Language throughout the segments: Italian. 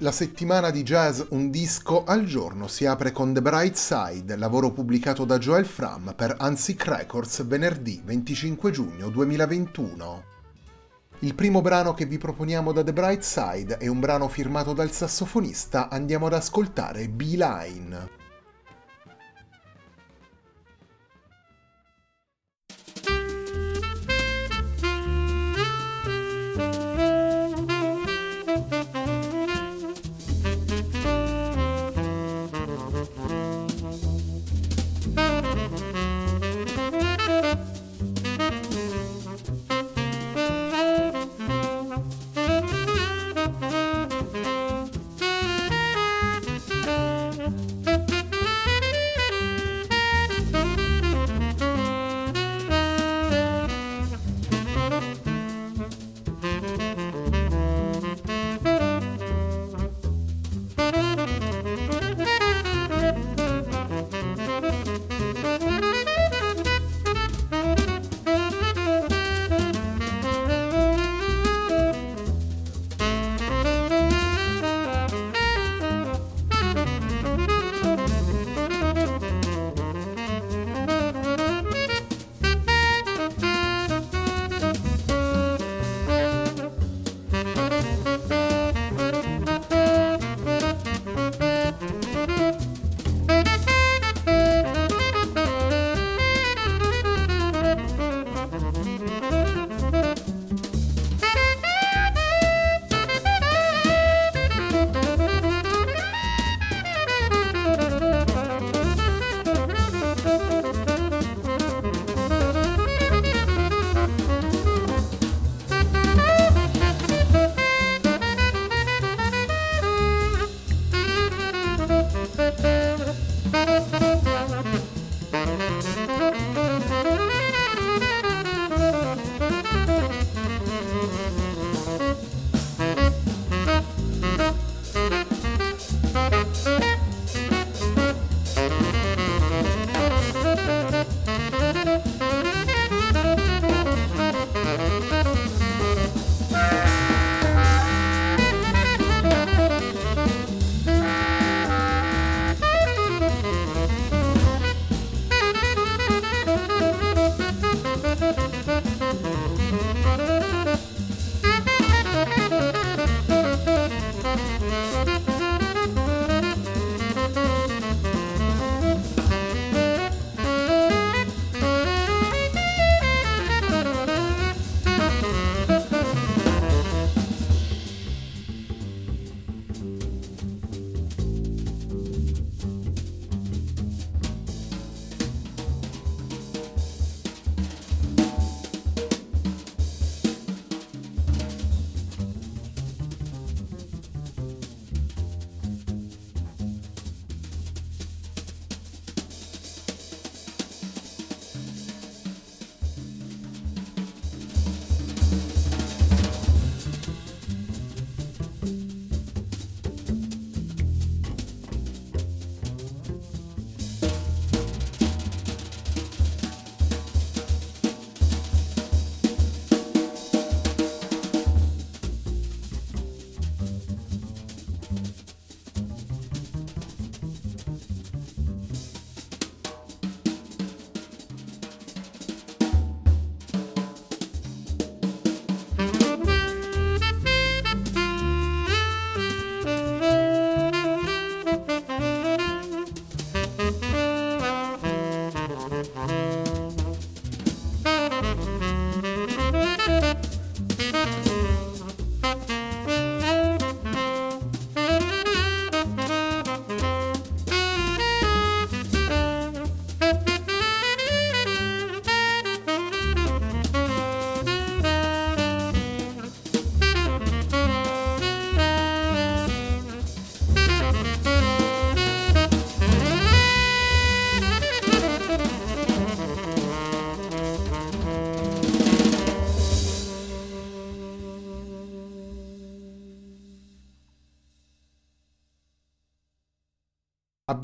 La settimana di jazz Un disco al giorno si apre con The Bright Side, lavoro pubblicato da Joel Fram per Ansic Records venerdì 25 giugno 2021. Il primo brano che vi proponiamo da The Bright Side è un brano firmato dal sassofonista, andiamo ad ascoltare Beeline.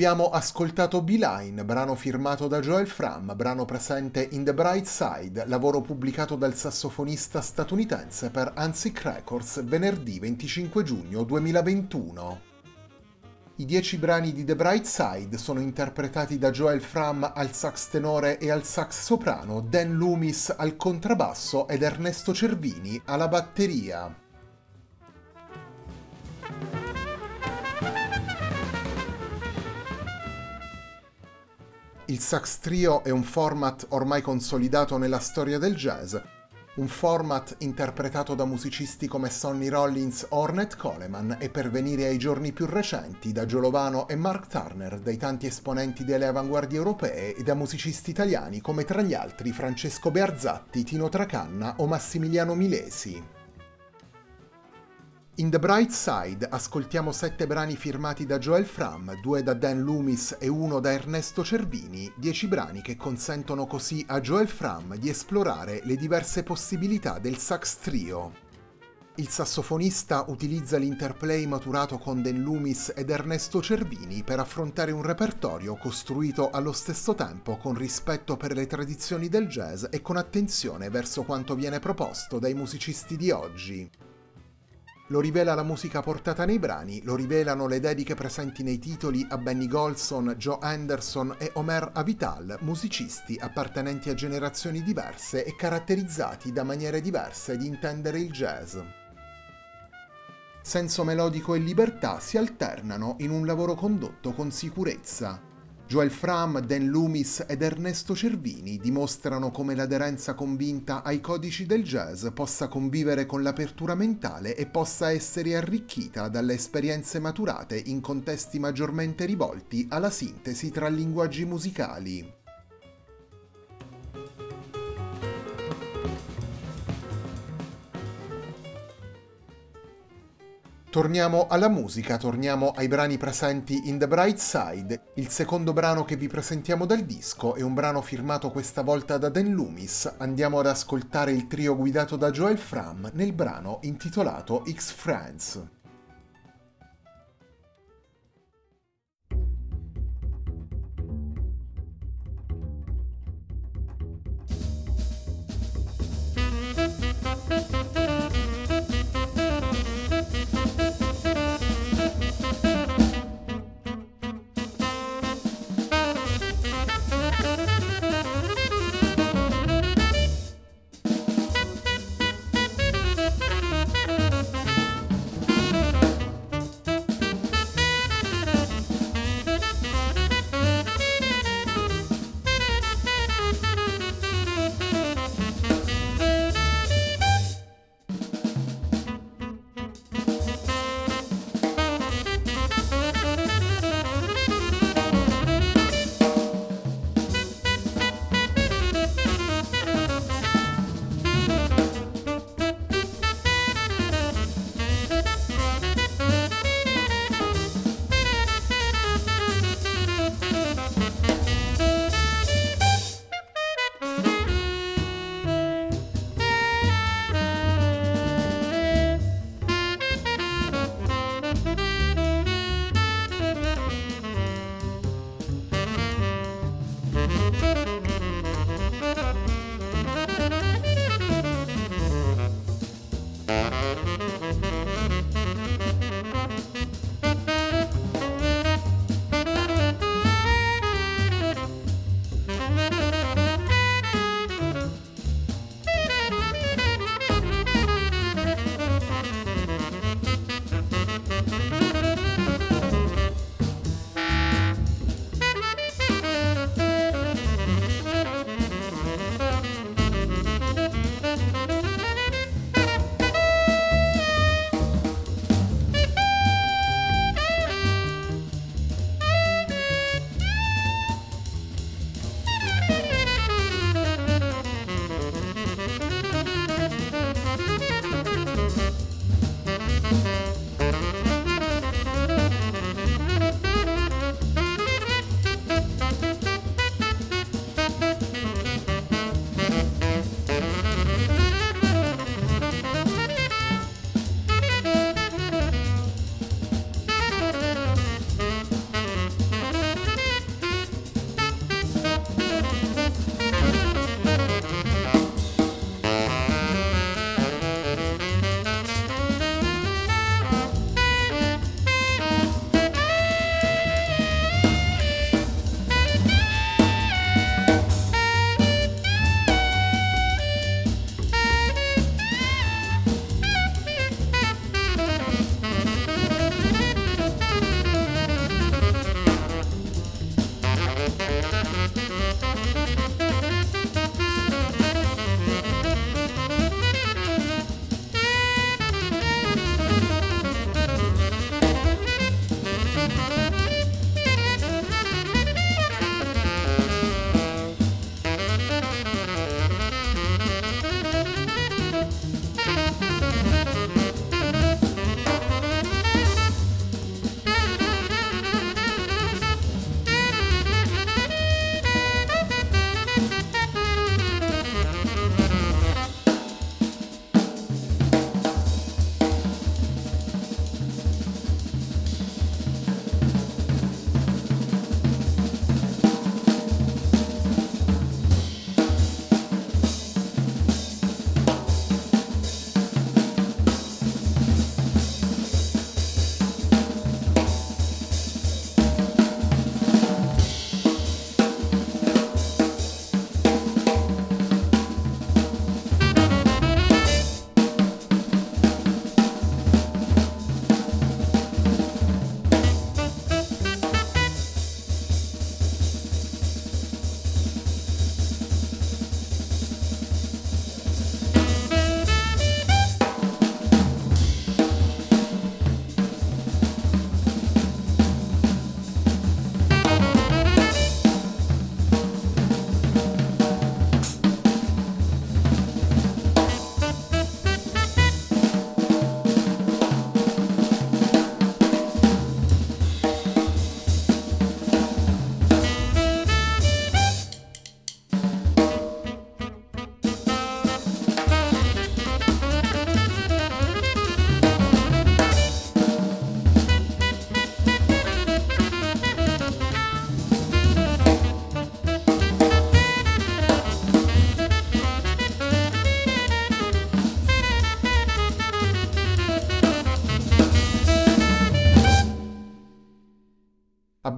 Abbiamo ascoltato Beeline, brano firmato da Joel Fram, brano presente in The Bright Side, lavoro pubblicato dal sassofonista statunitense per Ansic Records venerdì 25 giugno 2021. I dieci brani di The Bright Side sono interpretati da Joel Fram al sax tenore e al sax soprano, Dan Loomis al contrabbasso ed Ernesto Cervini alla batteria. Il sax trio è un format ormai consolidato nella storia del jazz, un format interpretato da musicisti come Sonny Rollins o Ornette Coleman e per venire ai giorni più recenti da Giolovano e Mark Turner, dai tanti esponenti delle avanguardie europee e da musicisti italiani come tra gli altri Francesco Bearzatti, Tino Tracanna o Massimiliano Milesi. In The Bright Side ascoltiamo sette brani firmati da Joel Fram, due da Dan Loomis e uno da Ernesto Cervini, dieci brani che consentono così a Joel Fram di esplorare le diverse possibilità del sax trio. Il sassofonista utilizza l'interplay maturato con Dan Loomis ed Ernesto Cervini per affrontare un repertorio costruito allo stesso tempo con rispetto per le tradizioni del jazz e con attenzione verso quanto viene proposto dai musicisti di oggi. Lo rivela la musica portata nei brani, lo rivelano le dediche presenti nei titoli a Benny Golson, Joe Anderson e Omer Avital, musicisti appartenenti a generazioni diverse e caratterizzati da maniere diverse di intendere il jazz. Senso melodico e libertà si alternano in un lavoro condotto con sicurezza, Joel Fram, Dan Loomis ed Ernesto Cervini dimostrano come l'aderenza convinta ai codici del jazz possa convivere con l'apertura mentale e possa essere arricchita dalle esperienze maturate in contesti maggiormente rivolti alla sintesi tra linguaggi musicali. Torniamo alla musica, torniamo ai brani presenti in The Bright Side. Il secondo brano che vi presentiamo dal disco è un brano firmato questa volta da Dan Loomis. Andiamo ad ascoltare il trio guidato da Joel Fram nel brano intitolato X-Friends.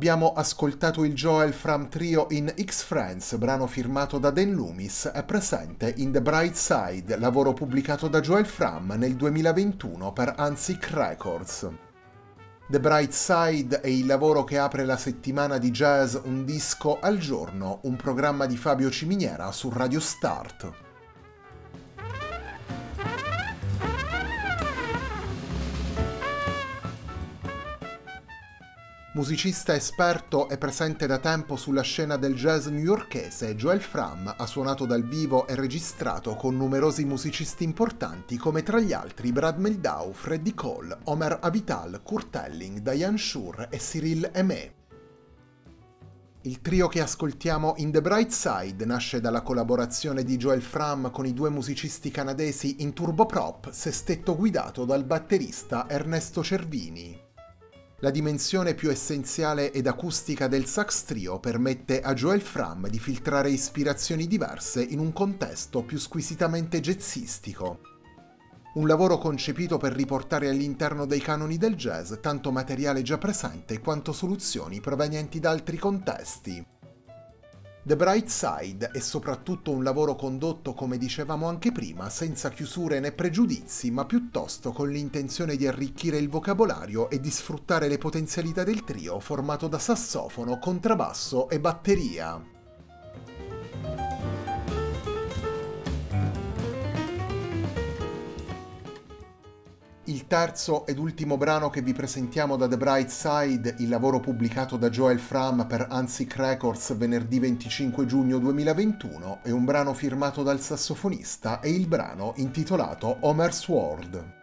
Abbiamo ascoltato il Joel Fram Trio in X-Friends, brano firmato da Dan Loomis, è presente in The Bright Side, lavoro pubblicato da Joel Fram nel 2021 per Ansic Records. The Bright Side è il lavoro che apre la settimana di jazz Un disco al giorno, un programma di Fabio Ciminiera su Radio Start. Musicista esperto e presente da tempo sulla scena del jazz newyorkese, Joel Fram ha suonato dal vivo e registrato con numerosi musicisti importanti come tra gli altri Brad Meldau, Freddie Cole, Omer Avital, Kurt Elling, Diane Shure e Cyril Aimé. Il trio che ascoltiamo in The Bright Side nasce dalla collaborazione di Joel Fram con i due musicisti canadesi in Turboprop, sestetto guidato dal batterista Ernesto Cervini. La dimensione più essenziale ed acustica del sax trio permette a Joel Fram di filtrare ispirazioni diverse in un contesto più squisitamente jazzistico. Un lavoro concepito per riportare all'interno dei canoni del jazz tanto materiale già presente quanto soluzioni provenienti da altri contesti. The Bright Side è soprattutto un lavoro condotto, come dicevamo anche prima, senza chiusure né pregiudizi, ma piuttosto con l'intenzione di arricchire il vocabolario e di sfruttare le potenzialità del trio formato da sassofono, contrabbasso e batteria. Il terzo ed ultimo brano che vi presentiamo da The Bright Side, il lavoro pubblicato da Joel Fram per Ansic Records venerdì 25 giugno 2021, è un brano firmato dal sassofonista e il brano intitolato Homer's World.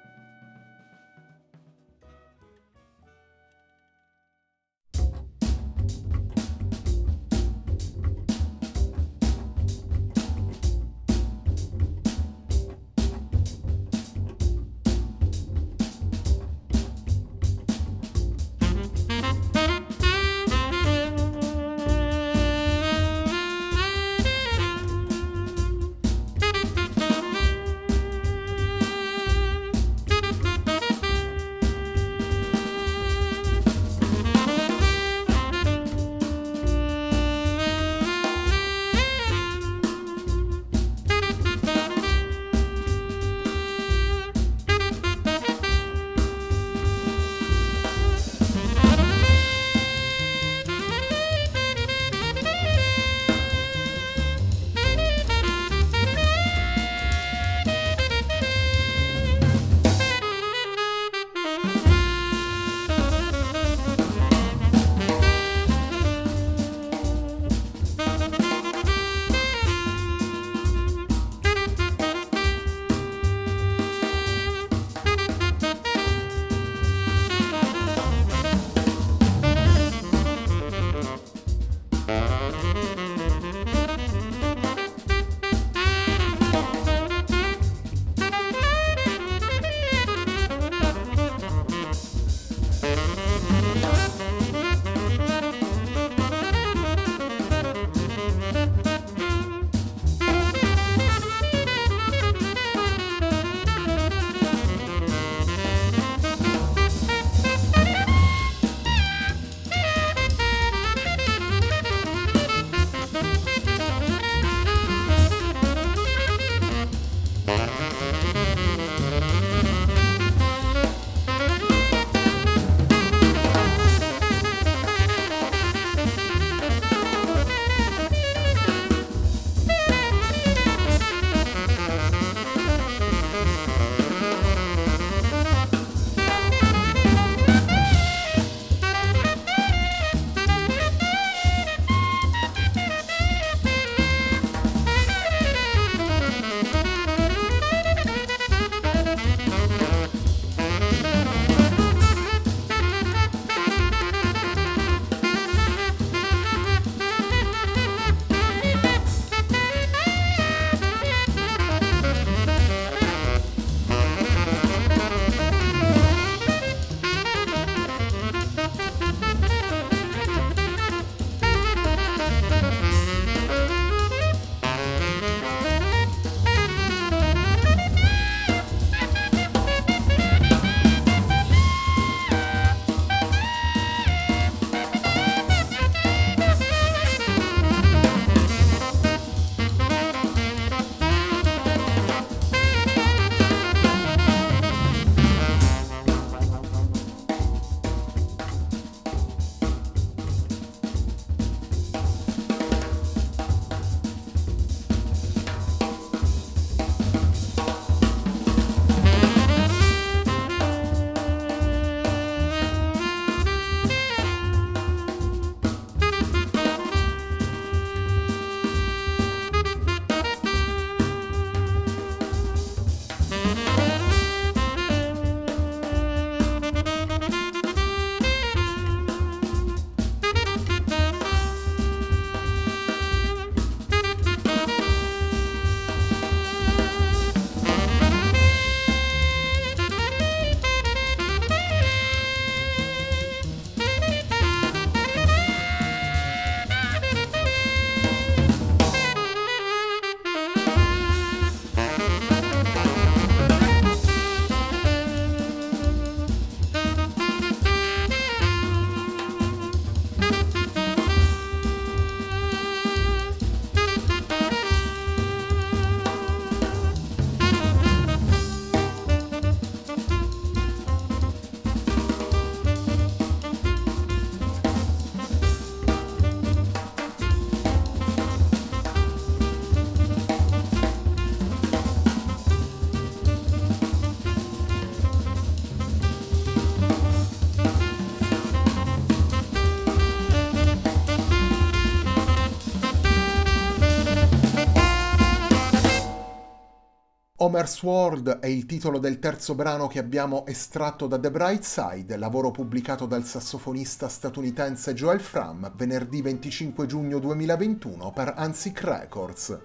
Homer's World è il titolo del terzo brano che abbiamo estratto da The Bright Side, lavoro pubblicato dal sassofonista statunitense Joel Fram venerdì 25 giugno 2021 per Ansic Records.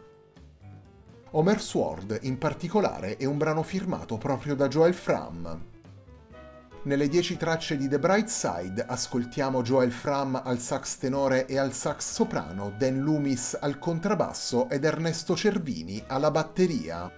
Homer's World in particolare è un brano firmato proprio da Joel Fram. Nelle dieci tracce di The Bright Side ascoltiamo Joel Fram al sax tenore e al sax soprano, Dan Loomis al contrabbasso ed Ernesto Cervini alla batteria.